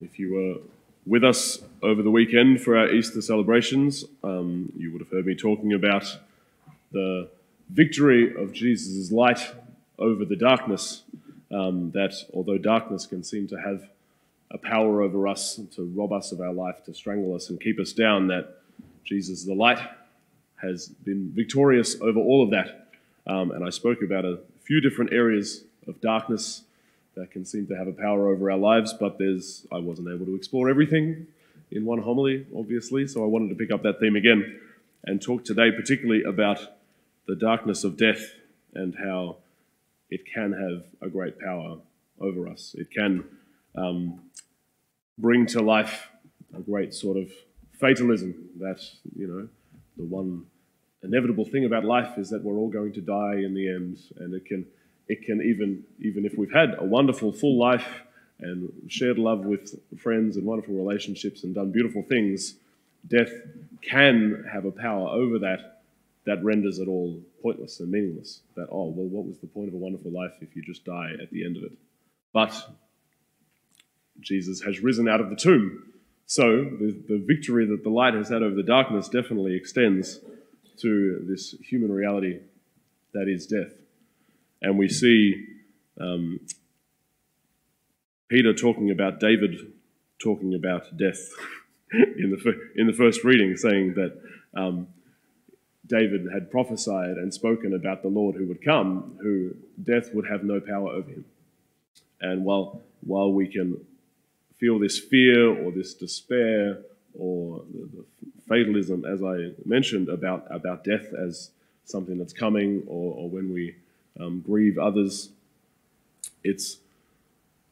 If you were with us over the weekend for our Easter celebrations, um, you would have heard me talking about the victory of Jesus' light over the darkness. Um, that although darkness can seem to have a power over us to rob us of our life, to strangle us and keep us down, that Jesus, the light, has been victorious over all of that. Um, and I spoke about a few different areas of darkness that can seem to have a power over our lives, but there's I wasn't able to explore everything in one homily, obviously, so I wanted to pick up that theme again and talk today particularly about the darkness of death and how it can have a great power over us. It can um, bring to life a great sort of fatalism that, you know, the one inevitable thing about life is that we're all going to die in the end, and it can it can even, even if we've had a wonderful, full life and shared love with friends and wonderful relationships and done beautiful things, death can have a power over that that renders it all pointless and meaningless. That, oh, well, what was the point of a wonderful life if you just die at the end of it? But Jesus has risen out of the tomb. So the, the victory that the light has had over the darkness definitely extends to this human reality that is death. And we see um, Peter talking about David talking about death in, the, in the first reading, saying that um, David had prophesied and spoken about the Lord who would come, who death would have no power over him. And while, while we can feel this fear or this despair or the, the fatalism, as I mentioned, about, about death as something that's coming, or, or when we um, grieve others. It's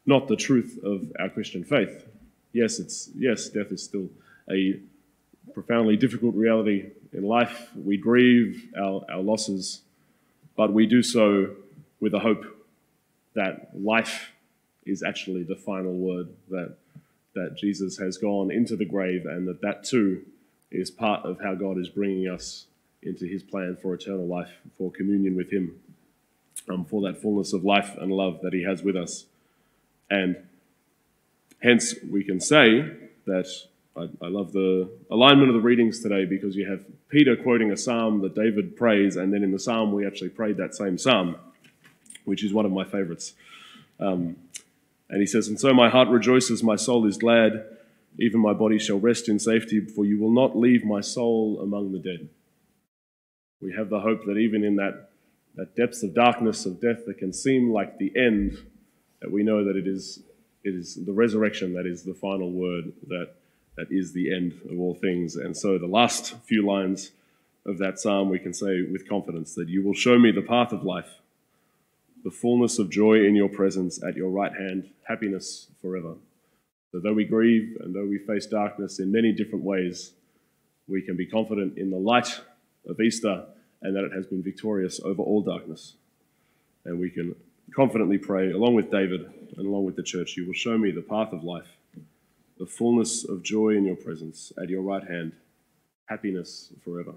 not the truth of our Christian faith. Yes, it's yes, death is still a profoundly difficult reality in life. We grieve our, our losses, but we do so with a hope that life is actually the final word, that, that Jesus has gone into the grave, and that that too is part of how God is bringing us into his plan for eternal life, for communion with him um, for that fullness of life and love that He has with us. And hence, we can say that I, I, love the alignment of the readings today because you have Peter quoting a psalm that David prays, and then in the psalm, we actually prayed that same psalm, which is one of my favorites. Um, and he says, And so my heart rejoices, my soul is glad, even my body shall rest in safety, for you will not leave my soul among the dead. We have the hope that even in that that depths of darkness of death that can seem like the end, that we know that it is, it is the resurrection that is the final word, that, that is the end of all things. And so the last few lines of that psalm we can say with confidence that you will show me the path of life, the fullness of joy in your presence at your right hand, happiness forever. So though we grieve and though we face darkness in many different ways, we can be confident in the light of Easter and that it has been victorious over all darkness. And we can confidently pray, along with David and along with the church, you will show me the path of life, the fullness of joy in your presence, at your right hand, happiness forever.